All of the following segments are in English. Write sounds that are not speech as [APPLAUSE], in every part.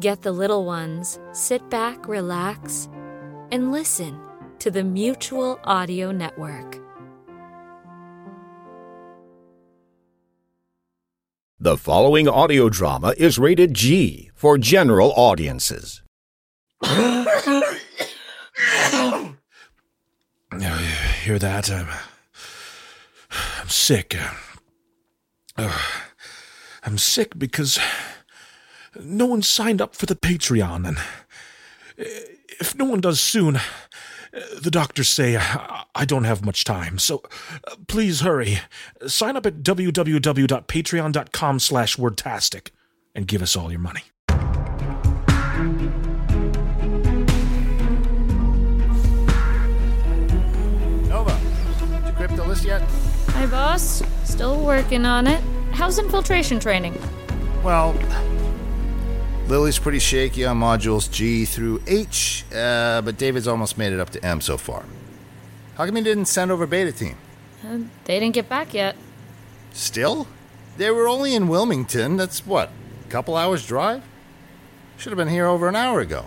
Get the little ones, sit back, relax, and listen to the Mutual Audio Network. The following audio drama is rated G for general audiences. [COUGHS] Hear that? I'm, I'm sick. Uh, I'm sick because no one signed up for the Patreon, and uh, if no one does soon, uh, the doctors say uh, I don't have much time. So uh, please hurry. Sign up at www.patreon.com slash wordtastic and give us all your money. Nova, did you crypto list yet? Hi, boss. Still working on it. How's infiltration training? Well, Lily's pretty shaky on modules G through H, uh, but David's almost made it up to M so far. How come he didn't send over beta team? Uh, they didn't get back yet. Still? They were only in Wilmington. That's what, a couple hours drive? Should have been here over an hour ago.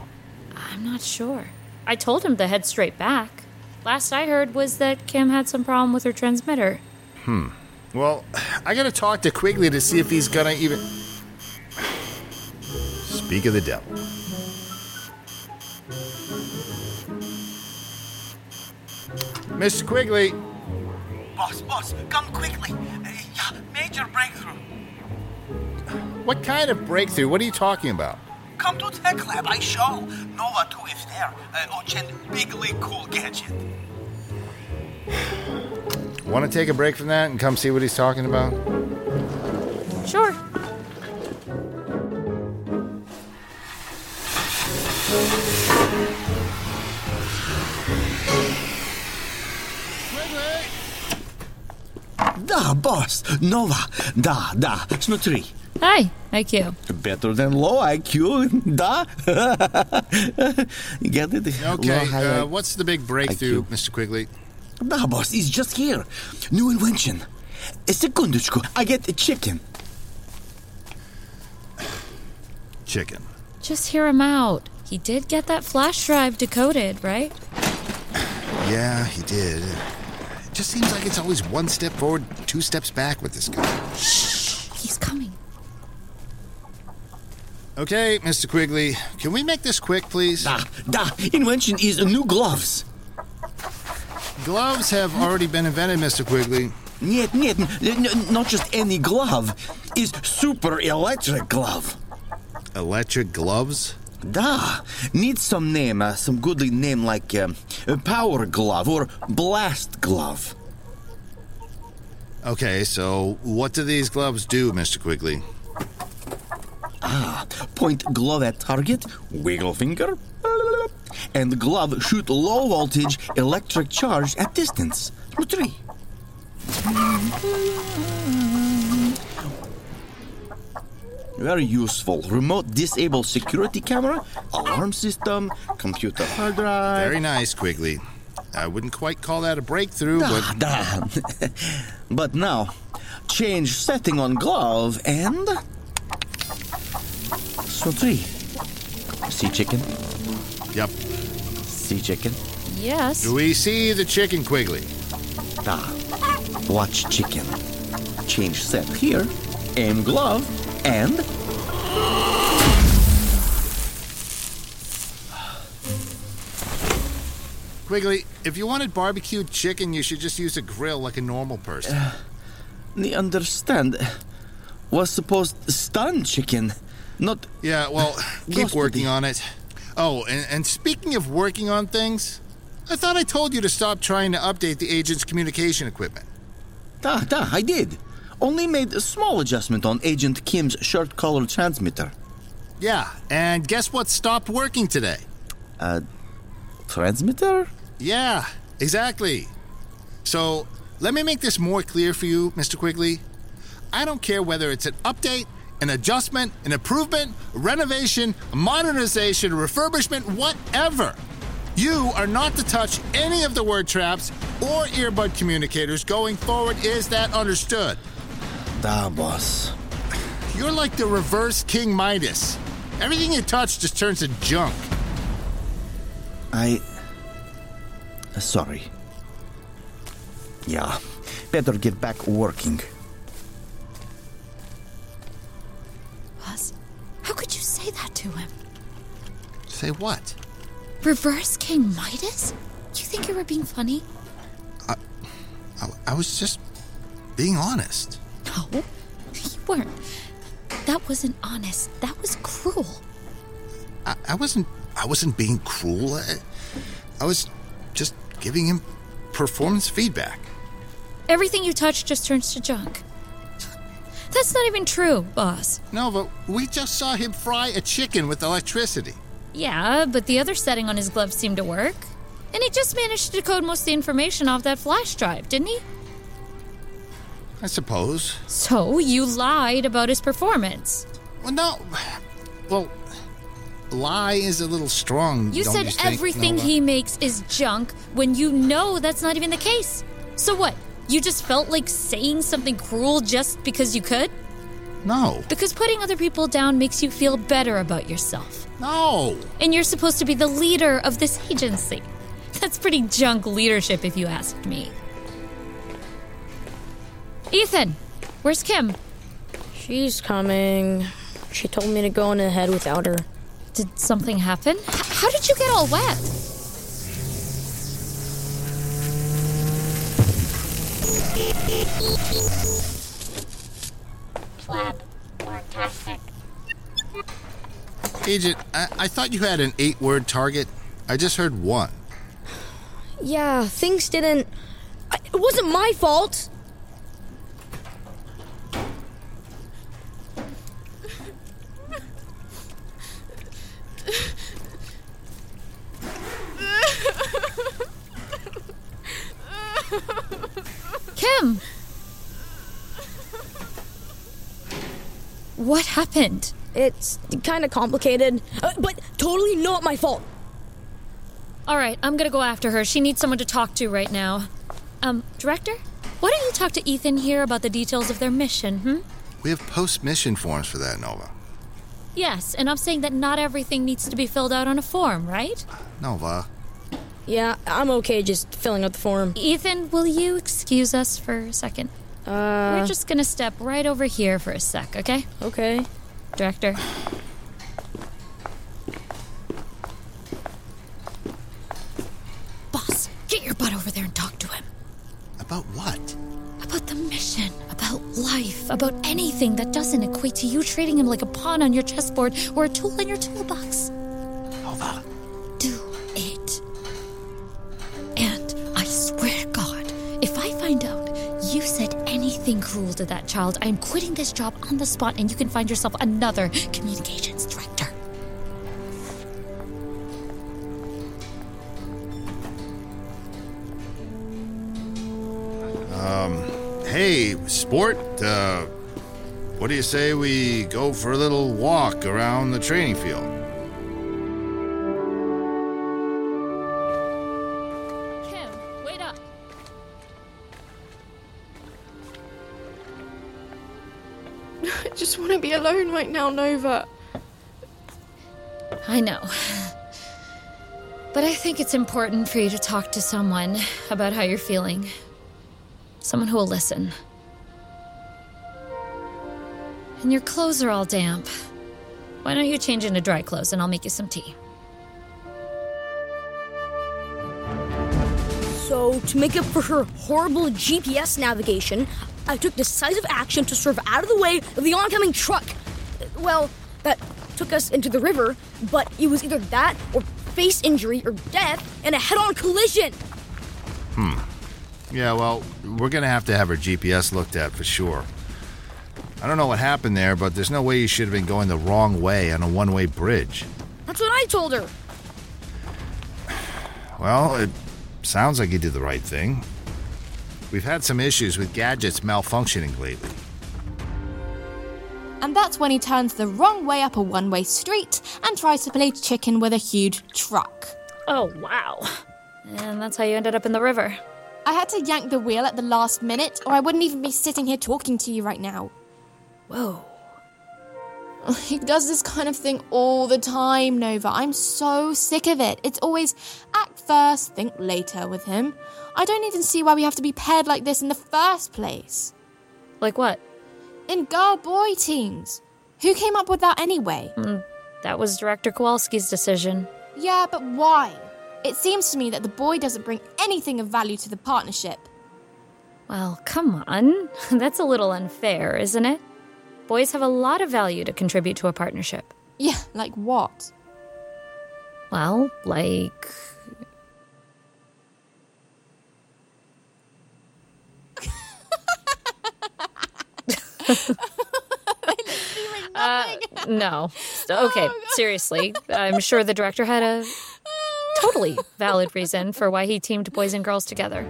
I'm not sure. I told him to head straight back. Last I heard was that Kim had some problem with her transmitter. Hmm. Well, [SIGHS] I gotta talk to Quigley to see if he's gonna even. Speak of the devil. Mr. Quigley, Boss, boss, come quickly. Uh, yeah, major breakthrough. what kind of breakthrough? What are you talking about? Come to Tech Lab, I show. Nova 2 is there. Uh, Ochen, bigly cool gadget. Want to take a break from that and come see what he's talking about? Sure. Da, boss. Nova. Da, da. Snutri. Hi, IQ. Better than low IQ. Da. you get it? Okay, Low, uh, what's the big breakthrough, IQ. Mr. Quigley? Da, boss. It's just here. New invention. A secundičku. I get a chicken. Chicken. Just hear him out. He did get that flash drive decoded, right? Yeah, he did. It just seems like it's always one step forward, two steps back with this guy. He's coming. Okay, Mr. Quigley, can we make this quick, please? Da, da. Invention is new gloves. Gloves have already been invented, Mr. Quigley. Нет, нет, n- n- not just any glove. Is super electric glove. Electric gloves? Da, need some name, uh, some goodly name like uh, a power glove or blast glove. Okay, so what do these gloves do, Mr. Quigley? Ah, point glove at target, wiggle finger, and glove shoot low voltage electric charge at distance. Three. Very useful. Remote disable security camera, alarm system, computer hard drive. Very nice, Quigley. I wouldn't quite call that a breakthrough, Da, but ah, da. [LAUGHS] but now, change setting on glove and. So three. Sea chicken. yep. Sea chicken. Yes. Do we see the chicken, Quigley? Da. Watch chicken. Change set here. Aim glove and. Quigley, if you wanted barbecued chicken, you should just use a grill like a normal person. Uh, the understand. Was supposed stun chicken, not. Yeah, well, [SIGHS] keep working on it. Oh, and, and speaking of working on things, I thought I told you to stop trying to update the agent's communication equipment. Da, da, I did. Only made a small adjustment on Agent Kim's short color transmitter. Yeah, and guess what stopped working today? Uh, transmitter? Yeah, exactly. So, let me make this more clear for you, Mr. Quigley. I don't care whether it's an update, an adjustment, an improvement, a renovation, a modernization, a refurbishment, whatever. You are not to touch any of the word traps or earbud communicators going forward. Is that understood? Da, boss. You're like the reverse King Midas. Everything you touch just turns to junk. I. uh, Sorry. Yeah, better get back working. Boss, how could you say that to him? Say what? Reverse King Midas? You think you were being funny? I, I was just being honest. No, you weren't. That wasn't honest. That was cruel. I, I wasn't. I wasn't being cruel. I, I was just giving him performance feedback. Everything you touch just turns to junk. That's not even true, boss. No, but we just saw him fry a chicken with electricity. Yeah, but the other setting on his glove seemed to work. And he just managed to decode most of the information off that flash drive, didn't he? I suppose. So you lied about his performance. Well, no. Well, lie is a little strong. You said think, everything he makes is junk when you know that's not even the case. So what? You just felt like saying something cruel just because you could? No. Because putting other people down makes you feel better about yourself. No. And you're supposed to be the leader of this agency. That's pretty junk leadership, if you asked me. Ethan, where's Kim? She's coming. She told me to go in ahead without her. Did something happen? H- how did you get all wet? Agent, I, I thought you had an eight word target. I just heard one. Yeah, things didn't. I, it wasn't my fault. Kim! What happened? It's kind of complicated, uh, but totally not my fault. All right, I'm gonna go after her. She needs someone to talk to right now. Um, Director? Why don't you talk to Ethan here about the details of their mission, hmm? We have post mission forms for that, Nova. Yes, and I'm saying that not everything needs to be filled out on a form, right? Nova. Yeah, I'm okay just filling out the form. Ethan, will you excuse us for a second? Uh, We're just gonna step right over here for a sec, okay? okay. Director. Boss, get your butt over there and talk to him. About what? About the mission, about life, about anything that doesn't equate to you treating him like a pawn on your chessboard or a tool in your toolbox. Anything cruel to that child, I'm quitting this job on the spot and you can find yourself another communications director. Um, Hey, sport, uh, what do you say we go for a little walk around the training field? Just want to be alone right now, Nova. I know. But I think it's important for you to talk to someone about how you're feeling. Someone who will listen. And your clothes are all damp. Why don't you change into dry clothes and I'll make you some tea? So, to make up for her horrible GPS navigation, I took decisive action to swerve out of the way of the oncoming truck. Well, that took us into the river, but it was either that or face injury or death in a head on collision. Hmm. Yeah, well, we're gonna have to have her GPS looked at for sure. I don't know what happened there, but there's no way you should have been going the wrong way on a one way bridge. That's what I told her. Well, it sounds like you did the right thing. We've had some issues with gadgets malfunctioning lately. And that's when he turns the wrong way up a one way street and tries to play chicken with a huge truck. Oh, wow. And that's how you ended up in the river. I had to yank the wheel at the last minute, or I wouldn't even be sitting here talking to you right now. Whoa. [LAUGHS] He does this kind of thing all the time, Nova. I'm so sick of it. It's always act first, think later with him. I don't even see why we have to be paired like this in the first place. Like what? In girl boy teams. Who came up with that anyway? Mm, that was Director Kowalski's decision. Yeah, but why? It seems to me that the boy doesn't bring anything of value to the partnership. Well, come on. [LAUGHS] That's a little unfair, isn't it? Boys have a lot of value to contribute to a partnership. Yeah, like what? Well, like. Uh, no. [LAUGHS] Okay, seriously. I'm sure the director had a totally valid reason for why he teamed boys and girls together.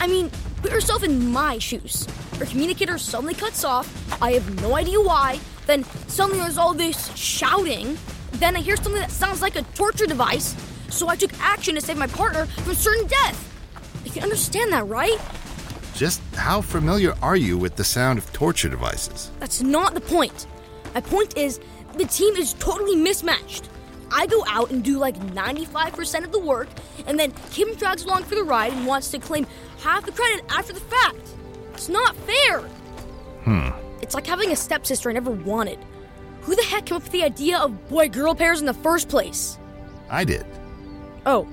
I mean, put yourself in my shoes. Our communicator suddenly cuts off. I have no idea why. Then suddenly there's all this shouting. Then I hear something that sounds like a torture device. So I took action to save my partner from certain death. You can understand that, right? Just how familiar are you with the sound of torture devices? That's not the point. My point is, the team is totally mismatched. I go out and do like 95% of the work, and then Kim drags along for the ride and wants to claim half the credit after the fact. It's not fair. Hmm. It's like having a stepsister I never wanted. Who the heck came up with the idea of boy girl pairs in the first place? I did. Oh.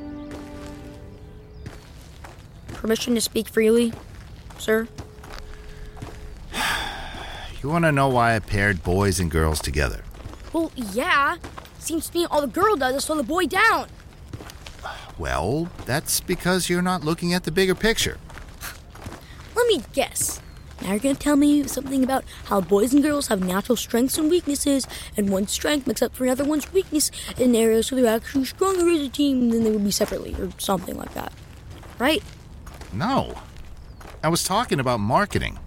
Permission to speak freely, sir? You want to know why I paired boys and girls together? Well, yeah. Seems to me all the girl does is slow the boy down. Well, that's because you're not looking at the bigger picture. [SIGHS] Let me guess. Now you're gonna tell me something about how boys and girls have natural strengths and weaknesses, and one strength makes up for another one's weakness in areas so they're actually stronger as a team than they would be separately, or something like that. Right? No. I was talking about marketing.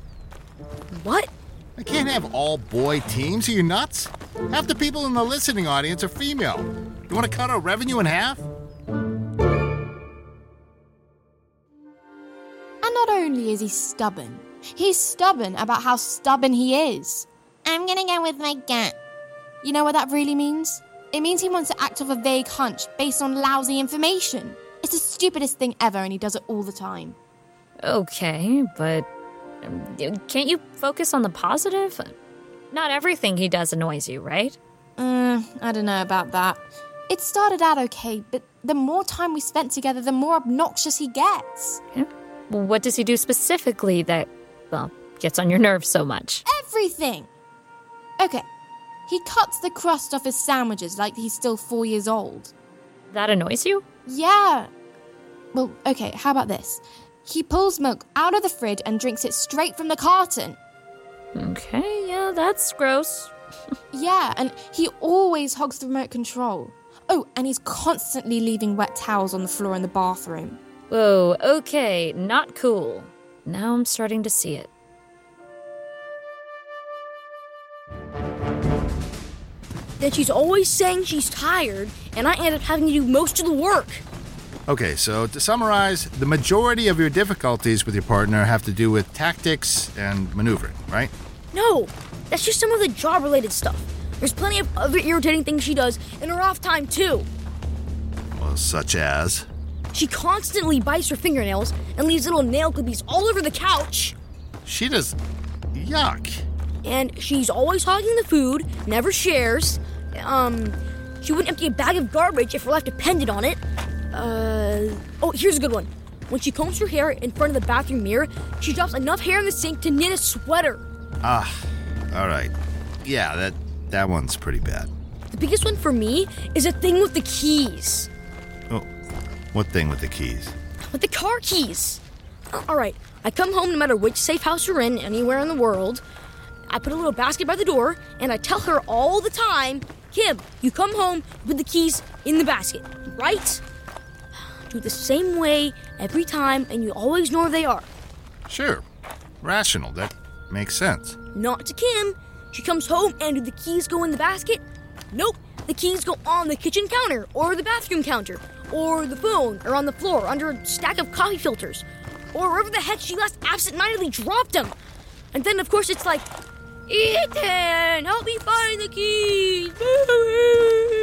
What? I can't have all boy teams. Are you nuts? Half the people in the listening audience are female. You want to cut our revenue in half? And not only is he stubborn, he's stubborn about how stubborn he is. I'm gonna go with my gut. You know what that really means? It means he wants to act off a vague hunch based on lousy information. It's the stupidest thing ever, and he does it all the time. Okay, but um, can't you focus on the positive? Not everything he does annoys you, right? Mm, I don't know about that. It started out okay, but the more time we spent together, the more obnoxious he gets. Well, What does he do specifically that, well, gets on your nerves so much? Everything! Okay, he cuts the crust off his sandwiches like he's still four years old. That annoys you? Yeah. Well, okay, how about this? He pulls milk out of the fridge and drinks it straight from the carton. Okay, yeah, that's gross. [LAUGHS] Yeah, and he always hogs the remote control. Oh, and he's constantly leaving wet towels on the floor in the bathroom. Whoa, okay, not cool. Now I'm starting to see it. Then she's always saying she's tired, and I end up having to do most of the work. Okay, so to summarize, the majority of your difficulties with your partner have to do with tactics and maneuvering, right? No, that's just some of the job related stuff. There's plenty of other irritating things she does in her off time, too. Well, such as. She constantly bites her fingernails and leaves little nail clippies all over the couch. She does. Yuck. And she's always hogging the food, never shares. Um, she wouldn't empty a bag of garbage if her life depended on it. Uh, oh, here's a good one. When she combs her hair in front of the bathroom mirror, she drops enough hair in the sink to knit a sweater. Ah, all right. Yeah, that that one's pretty bad. The biggest one for me is a thing with the keys. Oh, what thing with the keys? With the car keys. All right, I come home no matter which safe house you're in, anywhere in the world. I put a little basket by the door, and I tell her all the time, Kim, you come home with the keys in the basket, right? Do the same way every time, and you always know where they are. Sure. Rational. That makes sense. Not to Kim. She comes home, and do the keys go in the basket? Nope. The keys go on the kitchen counter, or the bathroom counter, or the phone, or on the floor under a stack of coffee filters, or wherever the heck she last absentmindedly dropped them. And then, of course, it's like, Ethan, help me find the keys. [LAUGHS]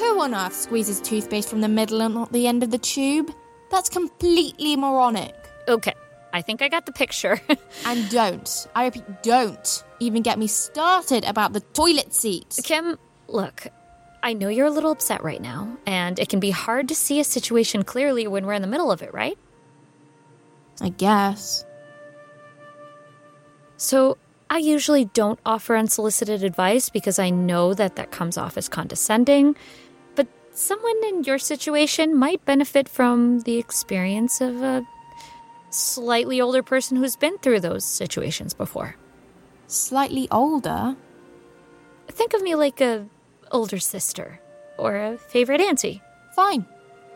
Who on earth squeezes toothpaste from the middle and not the end of the tube? That's completely moronic. Okay, I think I got the picture. [LAUGHS] And don't, I repeat, don't even get me started about the toilet seat. Kim, look, I know you're a little upset right now, and it can be hard to see a situation clearly when we're in the middle of it, right? I guess. So, I usually don't offer unsolicited advice because I know that that comes off as condescending, someone in your situation might benefit from the experience of a slightly older person who's been through those situations before. Slightly older? Think of me like a older sister or a favorite auntie. Fine.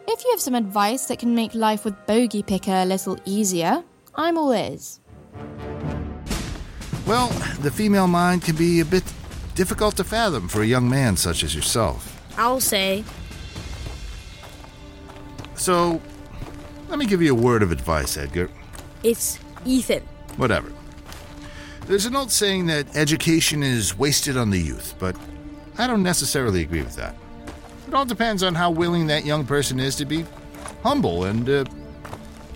If you have some advice that can make life with Bogey Picker a little easier, I'm all ears. Well, the female mind can be a bit difficult to fathom for a young man such as yourself. I'll say. So, let me give you a word of advice, Edgar. It's Ethan. Whatever. There's an old saying that education is wasted on the youth, but I don't necessarily agree with that. It all depends on how willing that young person is to be humble and uh,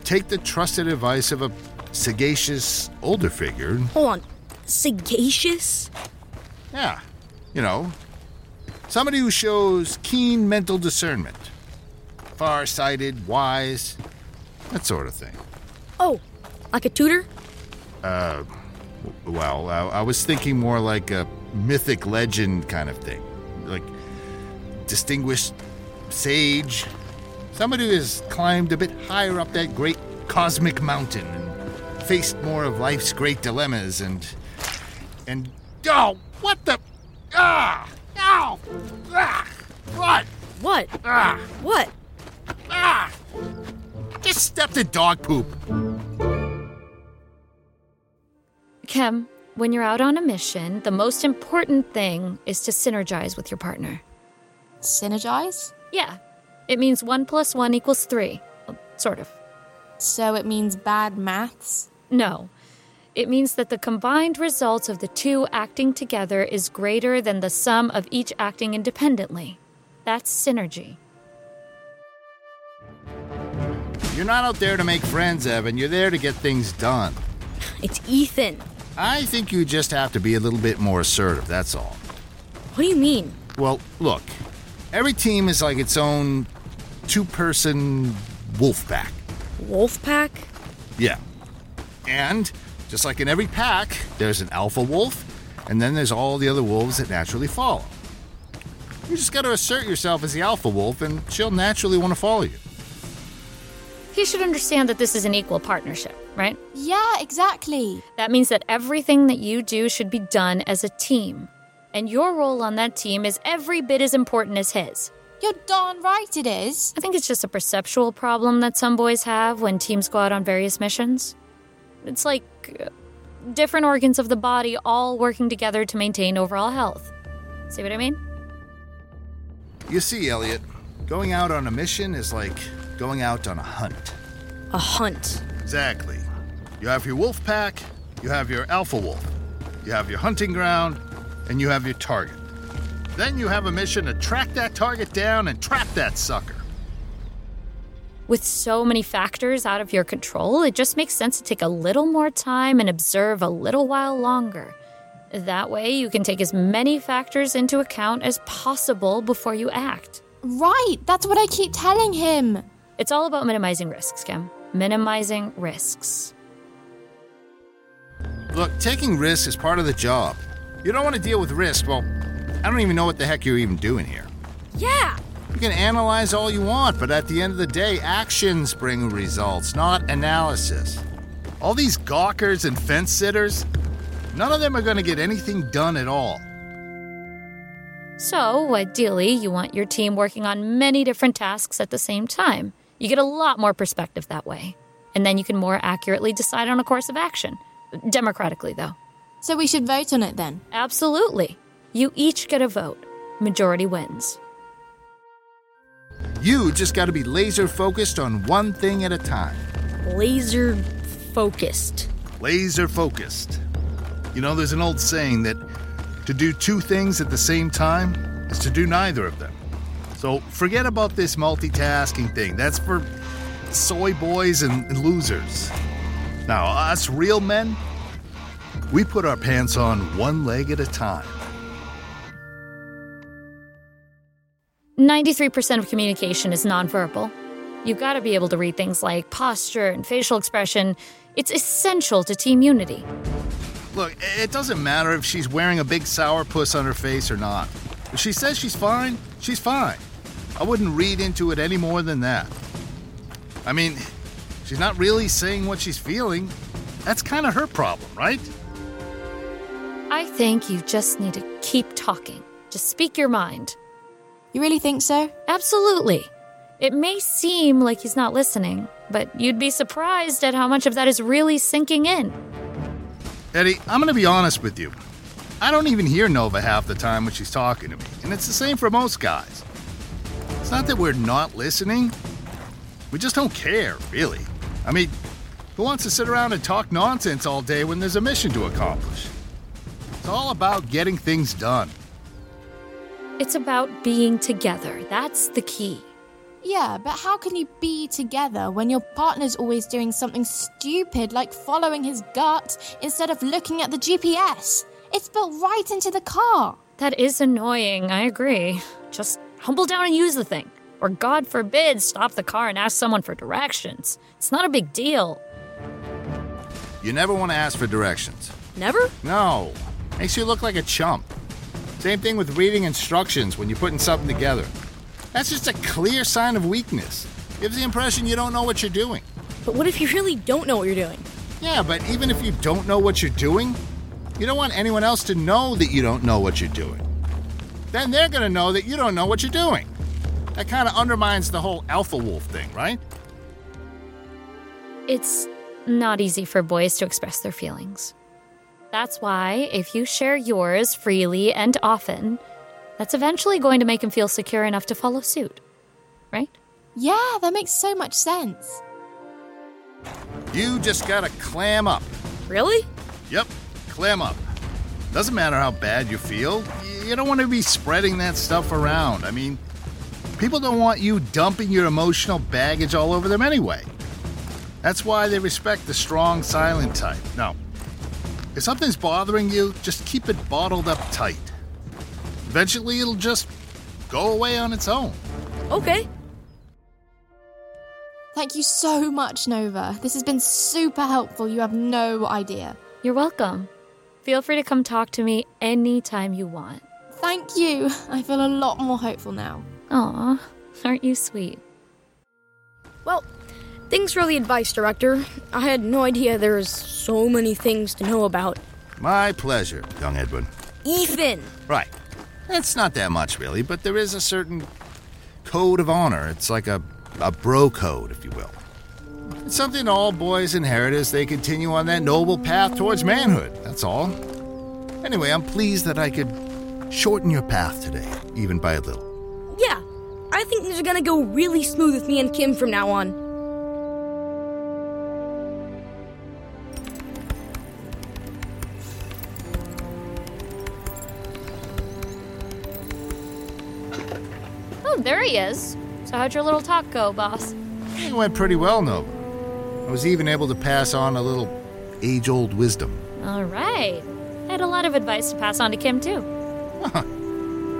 take the trusted advice of a sagacious older figure. Hold on. Sagacious? Yeah, you know, somebody who shows keen mental discernment, far sighted, wise, that sort of thing. Oh, like a tutor? Uh, well, I, I was thinking more like a mythic legend kind of thing. Like distinguished sage, somebody who has climbed a bit higher up that great cosmic mountain and faced more of life's great dilemmas and. and. Oh, what the. Ah! Ow! Ah! What? What? Ah! What? Just stepped in dog poop. Kim, when you're out on a mission, the most important thing is to synergize with your partner. Synergize? Yeah, it means one plus one equals three. Well, Sort of. So it means bad maths? No. It means that the combined result of the two acting together is greater than the sum of each acting independently. That's synergy. You're not out there to make friends, Evan. You're there to get things done. It's Ethan. I think you just have to be a little bit more assertive, that's all. What do you mean? Well, look, every team is like its own two person wolf pack. Wolf pack? Yeah. And just like in every pack, there's an alpha wolf, and then there's all the other wolves that naturally follow. You just gotta assert yourself as the alpha wolf, and she'll naturally want to follow you. He should understand that this is an equal partnership, right? Yeah, exactly. That means that everything that you do should be done as a team. And your role on that team is every bit as important as his. You're darn right it is. I think it's just a perceptual problem that some boys have when teams go out on various missions. It's like uh, different organs of the body all working together to maintain overall health. See what I mean? You see, Elliot, going out on a mission is like going out on a hunt. A hunt. Exactly. You have your wolf pack, you have your alpha wolf, you have your hunting ground, and you have your target. Then you have a mission to track that target down and trap that sucker. With so many factors out of your control, it just makes sense to take a little more time and observe a little while longer. That way, you can take as many factors into account as possible before you act. Right, that's what I keep telling him. It's all about minimizing risks, Kim. Minimizing risks. Look, taking risks is part of the job. You don't want to deal with risk, well, I don't even know what the heck you're even doing here. Yeah, You can analyze all you want, but at the end of the day, actions bring results, not analysis. All these gawkers and fence sitters, none of them are going to get anything done at all. So, ideally, you want your team working on many different tasks at the same time. You get a lot more perspective that way. And then you can more accurately decide on a course of action. Democratically, though. So we should vote on it then? Absolutely. You each get a vote. Majority wins. You just got to be laser focused on one thing at a time. Laser focused. Laser focused. You know, there's an old saying that to do two things at the same time is to do neither of them. So forget about this multitasking thing. That's for soy boys and, and losers. Now, us real men, we put our pants on one leg at a time. 93% of communication is nonverbal. You've got to be able to read things like posture and facial expression. It's essential to team unity. Look, it doesn't matter if she's wearing a big sourpuss on her face or not. If she says she's fine, she's fine. I wouldn't read into it any more than that. I mean, she's not really saying what she's feeling. That's kind of her problem, right? I think you just need to keep talking. Just speak your mind. You really think so? Absolutely. It may seem like he's not listening, but you'd be surprised at how much of that is really sinking in. Eddie, I'm going to be honest with you. I don't even hear Nova half the time when she's talking to me, and it's the same for most guys. It's not that we're not listening, we just don't care, really. I mean, who wants to sit around and talk nonsense all day when there's a mission to accomplish? It's all about getting things done. It's about being together. That's the key. Yeah, but how can you be together when your partner's always doing something stupid like following his gut instead of looking at the GPS? It's built right into the car. That is annoying, I agree. Just humble down and use the thing. Or, God forbid, stop the car and ask someone for directions. It's not a big deal. You never want to ask for directions. Never? No. Makes you look like a chump. Same thing with reading instructions when you're putting something together. That's just a clear sign of weakness. Gives the impression you don't know what you're doing. But what if you really don't know what you're doing? Yeah, but even if you don't know what you're doing, you don't want anyone else to know that you don't know what you're doing. Then they're going to know that you don't know what you're doing. That kind of undermines the whole alpha wolf thing, right? It's not easy for boys to express their feelings. That's why, if you share yours freely and often, that's eventually going to make him feel secure enough to follow suit. Right? Yeah, that makes so much sense. You just gotta clam up. Really? Yep, clam up. Doesn't matter how bad you feel, you don't want to be spreading that stuff around. I mean, people don't want you dumping your emotional baggage all over them anyway. That's why they respect the strong, silent type. Now, If something's bothering you, just keep it bottled up tight. Eventually, it'll just go away on its own. Okay. Thank you so much, Nova. This has been super helpful. You have no idea. You're welcome. Feel free to come talk to me anytime you want. Thank you. I feel a lot more hopeful now. Aw, aren't you sweet? Well, thanks for the advice, Director. I had no idea there was so many things to know about. My pleasure, young Edwin. Ethan! Right. It's not that much, really, but there is a certain code of honor. It's like a, a bro code, if you will. It's something all boys inherit as they continue on that noble path towards manhood, that's all. Anyway, I'm pleased that I could shorten your path today, even by a little. Yeah, I think things are gonna go really smooth with me and Kim from now on. Oh, there he is. So, how'd your little talk go, boss? It went pretty well, Nova. I was even able to pass on a little age old wisdom. All right. I had a lot of advice to pass on to Kim, too.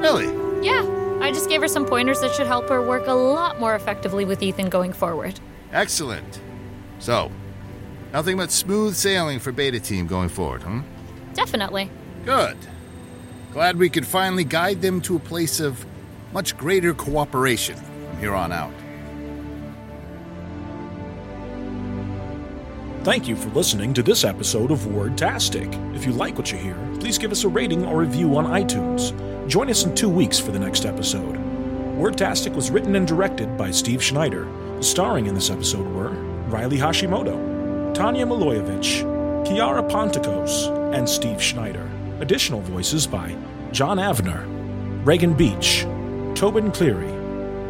Really? Yeah, I just gave her some pointers that should help her work a lot more effectively with Ethan going forward. Excellent. So, nothing but smooth sailing for Beta Team going forward, huh? Definitely. Good. Glad we could finally guide them to a place of much greater cooperation from here on out. Thank you for listening to this episode of Wordtastic. If you like what you hear, please give us a rating or review on iTunes. Join us in two weeks for the next episode. Wordtastic was written and directed by Steve Schneider. Starring in this episode were Riley Hashimoto, Tanya Milojevic, Kiara Ponticos, and Steve Schneider. Additional voices by John Avner, Reagan Beach, Tobin Cleary,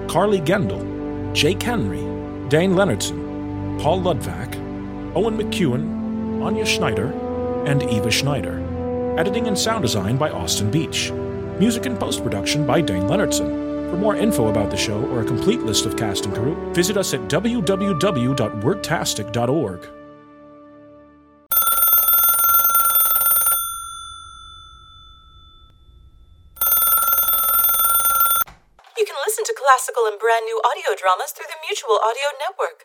Carly Gendel, Jake Henry, Dane Leonardson, Paul Ludvack, Owen McEwen, Anya Schneider, and Eva Schneider. Editing and sound design by Austin Beach. Music and post production by Dane Leonardson. For more info about the show or a complete list of cast and crew, visit us at www.wordtastic.org. You can listen to classical and brand new audio dramas through the Mutual Audio Network.